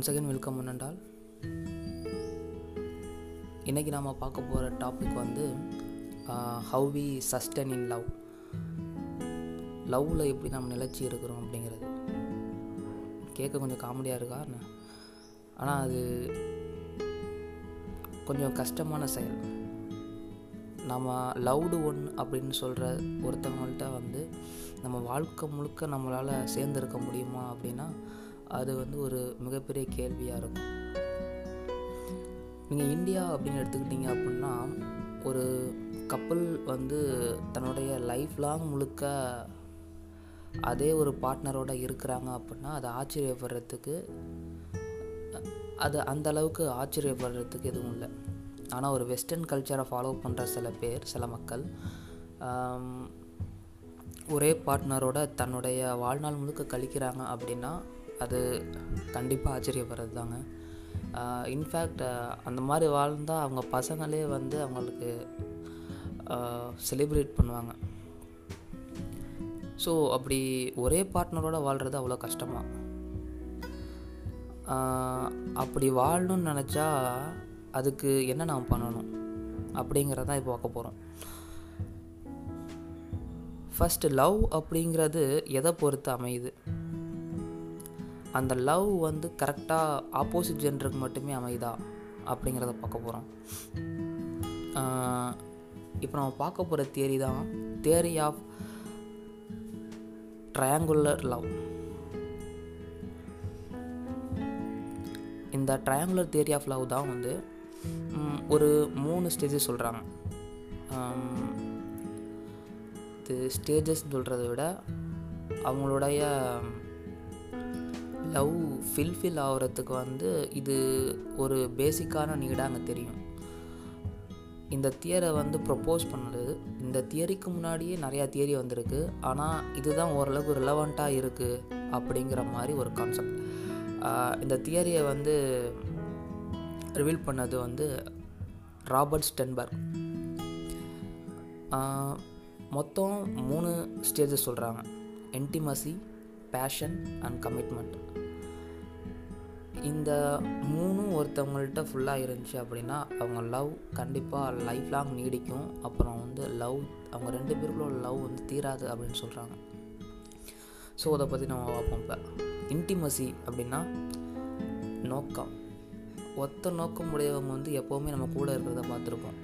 Once again welcome பண்ணண்டால் இன்றைக்கி நாம் பார்க்க போகிற டாபிக் வந்து how we sustain in love லவ்வில் எப்படி நம்ம நிலச்சி இருக்கிறோம் அப்படிங்கிறது. கேட்க கொஞ்சம் காமெடியாக இருக்கா ஆனால் அது கொஞ்சம் கஷ்டமான செயல். நம்ம லவ்டு ஒன் அப்படின்னு சொல்கிற ஒருத்தவங்கள்ட்ட வந்து நம்ம வாழ்க்கை முழுக்க நம்மளால் சேர்ந்துருக்க முடியுமா அப்படின்னா அது வந்து ஒரு மிகப்பெரிய கேள்வியாக இருக்கும். நீங்கள் இந்தியா அப்படின்னு எடுத்துக்கிட்டீங்க அப்படின்னா ஒரு கப்பல் வந்து தன்னுடைய லைஃப் லாங் முழுக்க அதே ஒரு பார்ட்னரோட இருக்கிறாங்க அப்படின்னா அது ஆச்சரியப்படுறதுக்கு அது அந்த அளவுக்கு ஆச்சரியப்படுறதுக்கு எதுவும் இல்லை. ஆனால் ஒரு வெஸ்டர்ன் கல்ச்சரை ஃபாலோ பண்ணுற சில பேர் சில மக்கள் ஒரே பார்ட்னரோட தன்னுடைய வாழ்நாள் முழுக்க கழிக்கிறாங்க அப்படின்னா அது கண்டிப்பாக ஆச்சரியப்படுறது தாங்க இன்ஃபேக்ட் அந்த மாதிரி வாழ்ந்தால் அவங்க பசங்களே வந்து அவங்களுக்கு செலிப்ரேட் பண்ணுவாங்க. ஸோ அப்படி ஒரே பார்ட்னரோட வாழ்கிறது அவ்வளோ கஷ்டமாக அப்படி வாழணும்னு நினச்சா அதுக்கு என்ன நாம் பண்ணணும்? அப்படிங்கிறதான் இப்போ பார்க்க போகிறோம் ஃபஸ்ட்டு லவ் அப்படிங்கிறது எதை பொறுத்து அமையுது? அந்த லவ் வந்து கரெக்டாக ஆப்போசிட் ஜென்டருக்கு மட்டுமே அமையுதா அப்படிங்கிறத பார்க்க போகிறோம் இப்போ நம்ம பார்க்க போகிற தியரி தான் தியரி ஆஃப் ட்ரையாங்குலர் லவ் இந்த ட்ரையாங்குலர் தியரி ஆஃப் லவ் தான் வந்து ஒரு மூணு ஸ்டேஜஸ் சொல்கிறாங்க இது ஸ்டேஜஸ் சொல்கிறத விட அவங்களுடைய லவ் ஃபில்ஃபில் ஆகிறதுக்கு வந்து இது ஒரு பேசிக்கான நீடாக அங்கே தெரியும். இந்த தியரை வந்து ப்ரொப்போஸ் பண்ணது. இந்த தியரிக்கு முன்னாடியே நிறையா தியரி வந்திருக்கு. ஆனால் இதுதான் ஓரளவுக்கு ரிலவெண்ட்டாக இருக்குது அப்படிங்கிற மாதிரி ஒரு கான்செப்ட் இந்த தியரியை வந்து ரிவீல் பண்ணது வந்து ராபர்ட் ஸ்டென்பர்க் மொத்தம் மூணு ஸ்டேஜஸ் சொல்கிறாங்க என்டிமசி பேஷன் அண்ட் கமிட்மெண்ட் இந்த மூணும் ஒருத்தவங்கள்ட்ட ஃபுல்லாக இருந்துச்சு அப்படின்னா அவங்க லவ் கண்டிப்பாக லைஃப் லாங் நீடிக்கும். அப்புறம் வந்து லவ் அவங்க ரெண்டு பேருக்குள்ள லவ் வந்து தீராது அப்படின்னு சொல்கிறாங்க ஸோ அதை பற்றி நம்ம பார்ப்போம் இப்போ. இன்டிமசி அப்படின்னா நோக்கம். ஒத்த நோக்கம் உடையவங்க வந்து எப்போவுமே நம்ம கூட இருக்கிறத பார்த்துருப்போம்.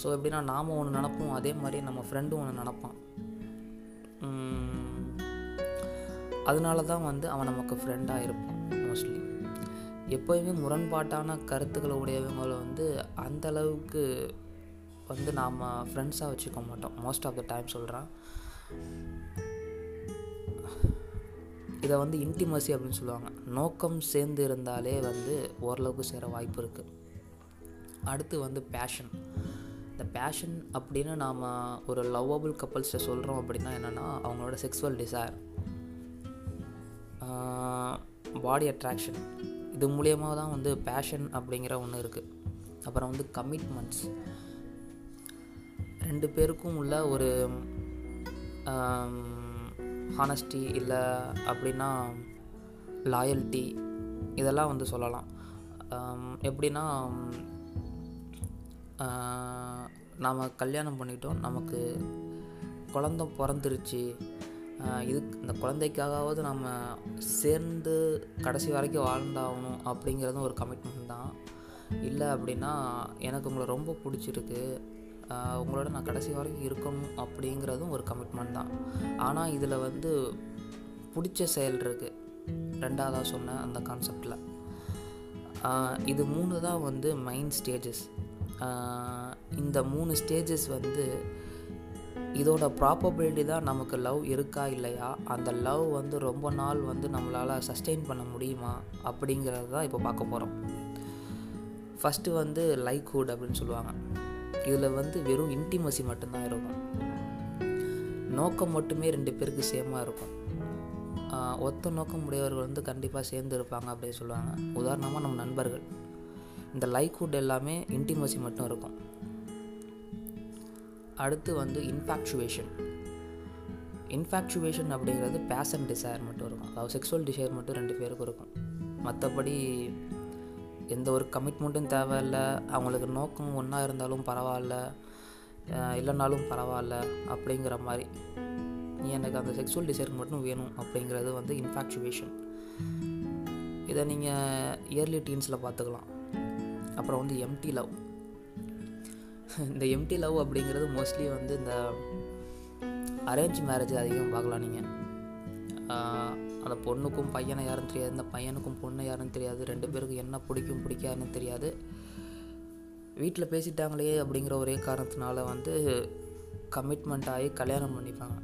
ஸோ எப்படின்னா நாம் ஒன்று நினப்போம் அதே மாதிரி நம்ம ஃப்ரெண்டும் ஒன்று நினப்பான். அதனால தான் வந்து அவன் நமக்கு ஃப்ரெண்டாக இருப்பான் மோஸ்ட்லி எப்போயுமே முரண்பாட்டான கருத்துக்களை உடையவங்களை வந்து அந்த அளவுக்கு வந்து நாம் ஃப்ரெண்ட்ஸாக வச்சுக்க மாட்டோம். மோஸ்ட் ஆஃப் த டைம் சொல்கிறான் இதை வந்து இன்டிமசி அப்படின்னு சொல்லுவாங்க. நோக்கம் சேர்ந்து இருந்தாலே வந்து ஓரளவுக்கு சேர வாய்ப்பு இருக்குது அடுத்து வந்து பேஷன் இந்த பேஷன் அப்படின்னு நாம் ஒரு லவ்வபிள் கப்பல்ஸை சொல்கிறோம் அப்படின்னா என்னென்னா அவங்களோட செக்ஸுவல் டிசைர் பாடி அட்ராக்ஷன் இது மூலியமாக தான் வந்து பேஷன் அப்படிங்கிற ஒன்று இருக்குது அப்புறம் வந்து கமிட்மெண்ட்ஸ் ரெண்டு பேருக்கும் உள்ள ஒரு ஹானஸ்டி இல்லை அப்படின்னா லாயல்ட்டி இதெல்லாம் வந்து சொல்லலாம். எப்படின்னா நாம் கல்யாணம் பண்ணிட்டோம். நமக்கு குழந்த பிறந்துருச்சு. இது இந்த குழந்தைக்காகவாவது நம்ம சேர்ந்து கடைசி வரைக்கும் வாழ்ந்தாகணும் அப்படிங்கிறதும் ஒரு கமிட்மெண்ட் தான். இல்லை அப்படின்னா எனக்கு உங்களை ரொம்ப பிடிச்சிருக்கு. உங்களோட நான் கடைசி வரைக்கும் இருக்கணும் அப்படிங்கிறதும் ஒரு கமிட்மெண்ட் தான். ஆனால் இதில் வந்து பிடிச்ச செயல் இருக்குது ரெண்டாவதாக சொன்னேன் அந்த கான்செப்டில் இது மூணு தான் வந்து மைண்ட் ஸ்டேஜஸ் இந்த மூணு ஸ்டேஜஸ் வந்து இதோட ப்ராபபிலிட்டி தான் நமக்கு லவ் இருக்கா இல்லையா? அந்த லவ் வந்து ரொம்ப நாள் வந்து நம்மளால் சஸ்டெயின் பண்ண முடியுமா? அப்படிங்கிறது தான் இப்போ பார்க்க போகிறோம் ஃபஸ்ட்டு வந்து லைக்ஹுட் அப்படின்னு சொல்லுவாங்க. இதில் வந்து வெறும் இன்டிமசி மட்டும்தான் இருக்கும். நோக்கம் மட்டுமே ரெண்டு பேருக்கு சேமாக இருக்கும். ஒத்த நோக்கம் உடையவர்கள் வந்து கண்டிப்பாக சேர்ந்து இருப்பாங்க அப்படின்னு சொல்லுவாங்க. உதாரணமாக நம்ம நண்பர்கள். இந்த லைக்ஹுட் எல்லாமே இன்டிமசி மட்டும் இருக்கும். அடுத்து வந்து இன்ஃபேக்சுவேஷன் இன்ஃபேக்சுவேஷன் அப்படிங்கிறது பேஷன் டிசையர் மட்டும் இருக்கும். அதாவது செக்ஸுவல் டிசைர் மட்டும் ரெண்டு பேருக்கும் இருக்கும். மற்றபடி எந்த ஒரு கமிட்மெண்ட்டும் தேவையில்ல. அவங்களுக்கு நோக்கம் ஒன்றா இருந்தாலும் பரவாயில்ல. இல்லைனாலும் பரவாயில்ல அப்படிங்கிற மாதிரி. நீ எனக்கு அந்த செக்ஸுவல் டிசைர் மட்டும் வேணும் அப்படிங்கிறது வந்து இன்ஃபேக்சுவேஷன் இதை நீங்கள் இயர்லி டீன்ஸில் பார்த்துக்கலாம். அப்புறம் வந்து எம்டி லவ் இந்த எம்டி லவ் அப்படிங்கிறது மோஸ்ட்லி வந்து இந்த அரேஞ்ச் மேரேஜ் அதிகம் பார்க்கலாம் நீங்கள் அந்த பொண்ணுக்கும் பையனை யாரும் தெரியாது இந்த பையனுக்கும் பொண்ணு யாரும் தெரியாது ரெண்டு பேருக்கும் என்ன பிடிக்கும் பிடிக்காதுன்னு தெரியாது. வீட்டில் பேசிட்டாங்களே அப்படிங்கிற ஒரே காரணத்தினால வந்து கமிட்மெண்ட் ஆகி கல்யாணம் பண்ணிப்பாங்க.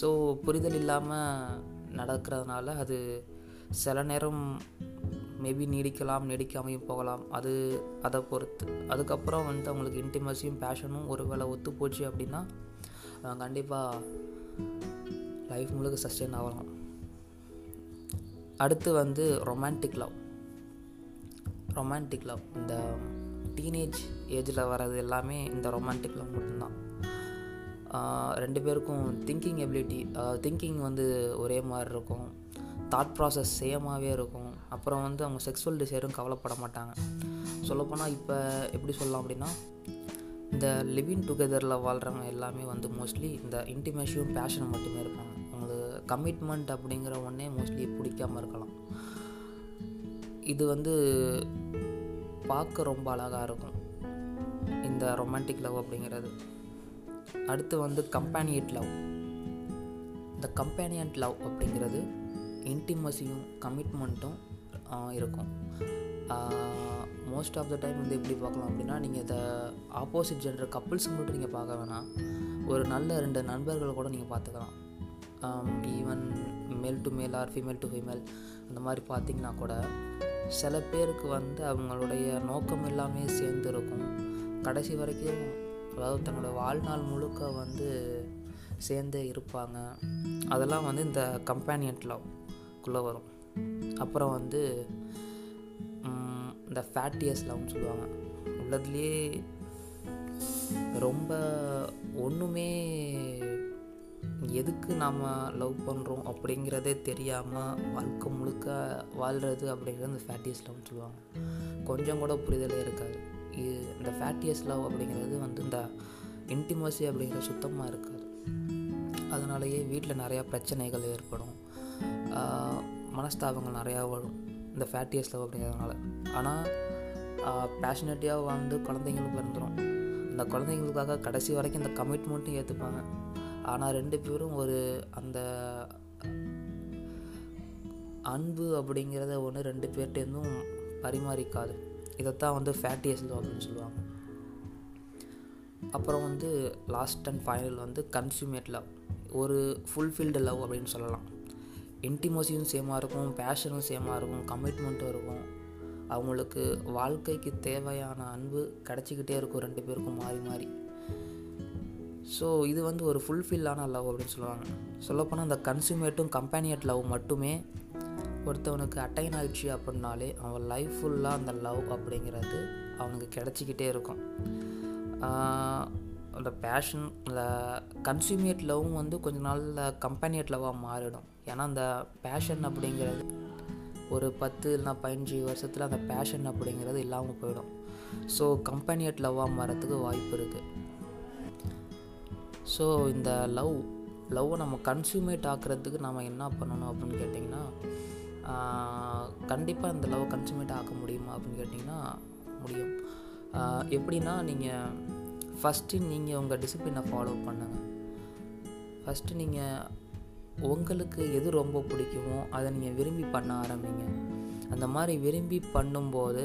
ஸோ புரிதல் இல்லாமல் நடக்கிறதுனால அது சில நேரம் மேபி நீடிக்கலாம் நீடிக்காமையும் போகலாம். அது அதை பொறுத்து. அதுக்கப்புறம் வந்து அவங்களுக்கு இன்டிமசியும் பேஷனும் ஒரு வேளை ஒத்து போச்சு அப்படின்னா கண்டிப்பாக லைஃப் முழுக்க சஸ்டெயின் ஆகலாம். அடுத்து வந்து ரொமான்டிக் லவ் ரொமான்டிக் லவ் இந்த டீனேஜ் ஏஜில் வர்றது எல்லாமே இந்த ரொமான்டிக் லவ் மட்டும்தான். ரெண்டு பேருக்கும் திங்கிங் எபிலிட்டி திங்கிங் வந்து ஒரே மாதிரி இருக்கும். தாட் ப்ராசஸ் சேமாகவே இருக்கும். அப்புறம் வந்து அவங்க செக்ஸுவல் டிசைரும் கவலைப்பட மாட்டாங்க. சொல்லப்போனால் இப்போ எப்படி சொல்லலாம் அப்படின்னா இந்த லிவிங் டுகெதரில் வாழ்கிறவங்க எல்லாமே வந்து மோஸ்ட்லி இந்த இன்டிமேஷியும் பேஷனும் மட்டுமே இருப்பாங்க. அவங்களுக்கு கமிட்மெண்ட் அப்படிங்கிற ஒன்றே மோஸ்ட்லி பிடிக்காம இருக்கலாம். இது வந்து பார்க்க ரொம்ப அழகாக இருக்கும். இந்த ரொமான்டிக் லவ் அப்படிங்கிறது. அடுத்து வந்து கம்பேனியட் லவ் இந்த கம்பேனியன்ட் லவ் அப்படிங்கிறது இன்டிமசியும் கமிட்மெண்ட்டும் இருக்கும். மோஸ்ட் ஆஃப் த டைம் வந்து எப்படி பார்க்கலாம் அப்படின்னா நீங்கள் இதை ஆப்போசிட் ஜென்டர் கப்புள்ஸ் மட்டும் நீங்கள் பார்க்க வேணாம். ஒரு நல்ல ரெண்டு நண்பர்களை கூட நீங்கள் பார்த்துக்கலாம். ஈவன் மேல் to male or female to female அந்த மாதிரி பார்த்தீங்கன்னா கூட சில பேருக்கு வந்து அவங்களுடைய நோக்கம் எல்லாமே சேர்ந்து இருக்கும். கடைசி வரைக்கும் அதாவது தங்களோட வாழ்நாள் முழுக்க வந்து சேர்ந்தே இருப்பாங்க. அதெல்லாம் வந்து இந்த கம்பேனியன் குள்ளே வரும். அப்புறம் வந்து இந்த ஃபேட்டியஸ் லவ்னு சொல்லுவாங்க. உள்ளதுலேயே ரொம்ப ஒன்றுமே எதுக்கு நாம் லவ் பண்ணுறோம் அப்படிங்கிறதே தெரியாமல் வாழ்க்கை முழுக்க வாழ்கிறது அப்படிங்கிறது இந்த ஃபேட்டியஸ் லவ்னு சொல்லுவாங்க. கொஞ்சம் கூட புரிதலே இருக்காது. இது இந்த ஃபேட்டியஸ் லவ் அப்படிங்கிறது வந்து இந்த இன்டிமசி அப்படிங்கிறது சுத்தமாக இருக்காது. அதனாலேயே வீட்டில் நிறையா பிரச்சனைகள் ஏற்படும். மனஸ்தாபங்கள் நிறையா வரும். இந்த ஃபேட்டியஸ் லவ் அப்படிங்கிறதுனால. ஆனால் பேஷனேட்டியாக வாழ்ந்து குழந்தைங்களுக்கு பிறந்துடும் அந்த குழந்தைங்களுக்காக கடைசி வரைக்கும் இந்த கமிட்மெண்ட்டும் ஏற்றுப்பாங்க ஆனால் ரெண்டு பேரும் ஒரு அந்த அன்பு அப்படிங்கிறத ஒன்று ரெண்டு பேர்கிட்டேருந்தும் பரிமாறிக்காது. இதைத்தான் வந்து ஃபேட்டியஸ் லவ் அப்படின்னு சொல்லுவாங்க. அப்புறம் வந்து லாஸ்ட் அண்ட் ஃபைனல் வந்து கன்சியூமேட் லவ் ஒரு ஃபுல்ஃபில்டு லவ் அப்படின்னு சொல்லலாம். இன்டிமோசியும் சேமாக இருக்கும் பேஷனும் சேமாக இருக்கும் கமிட்மெண்ட்டும் இருக்கும். அவங்களுக்கு வாழ்க்கைக்கு தேவையான அன்பு கிடச்சிக்கிட்டே இருக்கும் ரெண்டு பேருக்கும் மாறி மாறி. ஸோ இது வந்து ஒரு ஃபுல்ஃபில்லான லவ் அப்படின்னு சொல்லுவாங்க. சொல்லப்போனால் அந்த கன்சியூமேட்டும் கம்பேனியட் லவ் மட்டுமே ஒருத்தவனுக்கு அட்டைன் ஆயிடுச்சு அப்படின்னாலே அவன் லைஃப் ஃபுல்லாக அந்த லவ் அப்படிங்கிறது அவனுக்கு கிடச்சிக்கிட்டே இருக்கும். அந்த பேஷன் இந்த கன்சியூமேட் லவ்வும் வந்து கொஞ்ச நாளில் கம்பெனியட் லவ்வாக மாறிடும். ஏன்னா அந்த பேஷன் அப்படிங்கிறது ஒரு பத்து இல்லைனா பதினஞ்சு வருஷத்தில் அந்த பேஷன் அப்படிங்கிறது இல்லாமல் போயிடும். ஸோ கம்பெனியட் லவ்வாக மாறத்துக்கு வாய்ப்பு இருக்குது ஸோ இந்த லவ் லவ்வை நம்ம கன்சியூமேட் ஆக்குறதுக்கு நம்ம என்ன பண்ணணும் அப்படின்னு கேட்டிங்கன்னா கண்டிப்பாக இந்த லவ் கன்சியூமேட் ஆக்க முடியுமா அப்படின்னு கேட்டிங்கன்னா முடியும். எப்படின்னா நீங்கள் ஃபஸ்ட்டு நீங்கள் உங்கள் டிசிப்ளினை ஃபாலோ பண்ணுங்கள் ஃபஸ்ட்டு நீங்கள் உங்களுக்கு எது ரொம்ப பிடிக்குமோ அதை நீங்கள் விரும்பி பண்ண ஆரம்பிங்க. அந்த மாதிரி விரும்பி பண்ணும்போது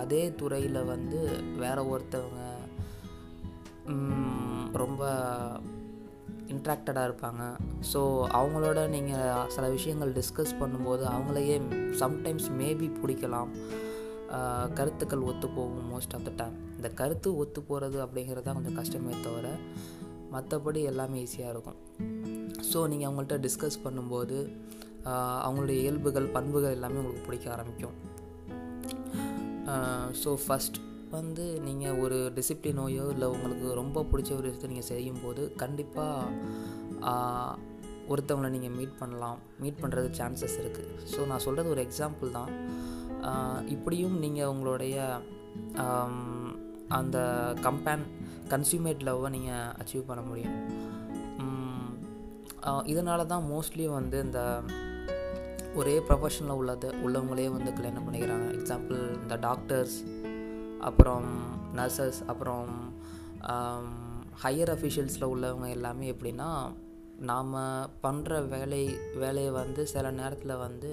அதே துறையில் வந்து வேற ஒருத்தவங்க ரொம்ப இன்ட்ராக்டடாக இருப்பாங்க. ஸோ அவங்களோட நீங்கள் சில விஷயங்கள் டிஸ்கஸ் பண்ணும்போது அவங்களையே சம்டைம்ஸ் மேபி பிடிக்கலாம். கருத்துக்கள் ஒத்து போகும் மோஸ்ட் ஆஃப் த டைம் இந்த கருத்து ஒத்து போகிறது அப்படிங்கிறது தான் கொஞ்சம் கஷ்டமே தவிர மற்றபடி எல்லாமே ஈஸியாக இருக்கும். ஸோ நீங்கள் அவங்கள்ட்ட டிஸ்கஸ் பண்ணும்போது அவங்களுடைய இயல்புகள் பண்புகள் எல்லாமே உங்களுக்கு பிடிக்க ஆரம்பிக்கும். ஸோ ஃபஸ்ட் வந்து நீங்கள் ஒரு டிசிப்ளினோயோ இல்லை உங்களுக்கு ரொம்ப பிடிச்ச ஒரு விஷயத்தை நீங்கள் செய்யும்போது கண்டிப்பாக ஒருத்தவங்களை நீங்கள் மீட் பண்ணலாம். மீட் பண்ணுறது சான்சஸ் இருக்குது ஸோ நான் சொல்கிறது ஒரு எக்ஸாம்பிள் தான். இப்படியும் நீங்கள் உங்களுடைய அந்த கம்பேன் கன்சியூமேட் லவ்வை நீங்கள் அச்சீவ் பண்ண முடியும். இதனால தான் மோஸ்ட்லி வந்து இந்த ஒரே ப்ரொஃபஷனில் உள்ளது உள்ளவங்களே வந்து கல்யாணம் பண்ணிக்கிறாங்க. எக்ஸாம்பிள் இந்த டாக்டர்ஸ் அப்புறம் நர்சஸ் அப்புறம் ஹையர் அஃபிஷியல்ஸில் உள்ளவங்க எல்லாமே எப்படின்னா நாம் பண்ணுற வேலை வேலையை வந்து சில நேரத்தில் வந்து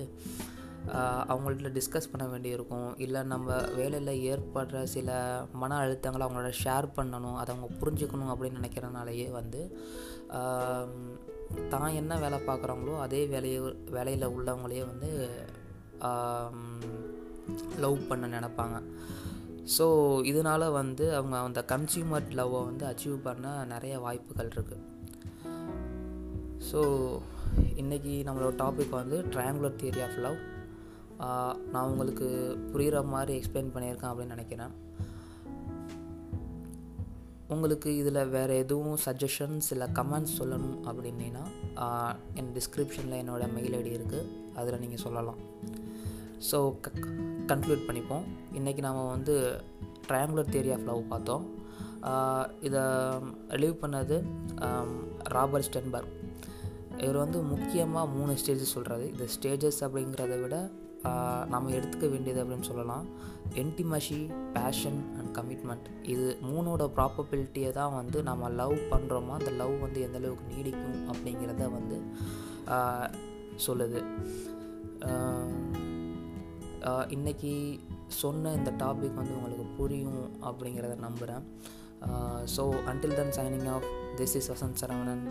அவங்கள்ட்ட டிஸ்கஸ் பண்ண வேண்டியிருக்கும். இல்லை நம்ம வேலையில் ஏற்படுற சில மன அழுத்தங்களை அவங்களோட ஷேர் பண்ணணும் அதை அவங்க புரிஞ்சுக்கணும் அப்படின்னு நினைக்கிறனாலேயே வந்து தான் என்ன வேலை பார்க்குறாங்களோ அதே வேலையை வேலையில் உள்ளவங்களையே வந்து லவ் பண்ண நினைப்பாங்க. ஸோ இதனால் வந்து அவங்க அந்த கன்சியூமர் லவ்வை வந்து அச்சீவ் பண்ண நிறைய வாய்ப்புகள் இருக்குது ஸோ இன்றைக்கி நம்மளோட டாபிக் வந்து ட்ரையாங்குலர் தியரி ஆஃப் லவ் நான் உங்களுக்கு புரிகிற மாதிரி எக்ஸ்பிளைன் பண்ணியிருக்கேன் அப்படின்னு நினைக்கிறேன். உங்களுக்கு இதில் வேறு எதுவும் சஜஷன்ஸ் இல்லை கமெண்ட்ஸ் சொல்லணும் அப்படின்னா என் டிஸ்கிரிப்ஷனில் என்னோடய மெயில் ஐடி இருக்குது அதில் நீங்கள் சொல்லலாம். ஸோ க கன்க்ளூட் பண்ணிப்போம். இன்றைக்கி நாம் வந்து ட்ரையாங்குலர் தியரி ஆஃப் லவ் பார்த்தோம். இதை ரிலீவ் பண்ணது ராபர்ட் ஸ்டென்பர்க் இவர் வந்து முக்கியமாக மூணு ஸ்டேஜஸ் சொல்கிறாரு இந்த ஸ்டேஜஸ் அப்படிங்கிறத விட நம்ம எடுத்துக்க வேண்டியது அப்படின்னு சொல்லலாம். என்டிமஷி பேஷன் அண்ட் கமிட்மெண்ட் இது மூணோட ப்ராப்பபிலிட்டியை தான் வந்து நம்ம லவ் பண்ணுறோமோ அந்த லவ் வந்து எந்த அளவுக்கு நீடிக்கும் அப்படிங்கிறத வந்து சொல்லுது. இன்றைக்கி இன்னைக்கு சொன்ன இந்த டாபிக் வந்து உங்களுக்கு புரியும் அப்படிங்கிறத நம்புகிறேன் so until then signing off this is Vasanth Saravanan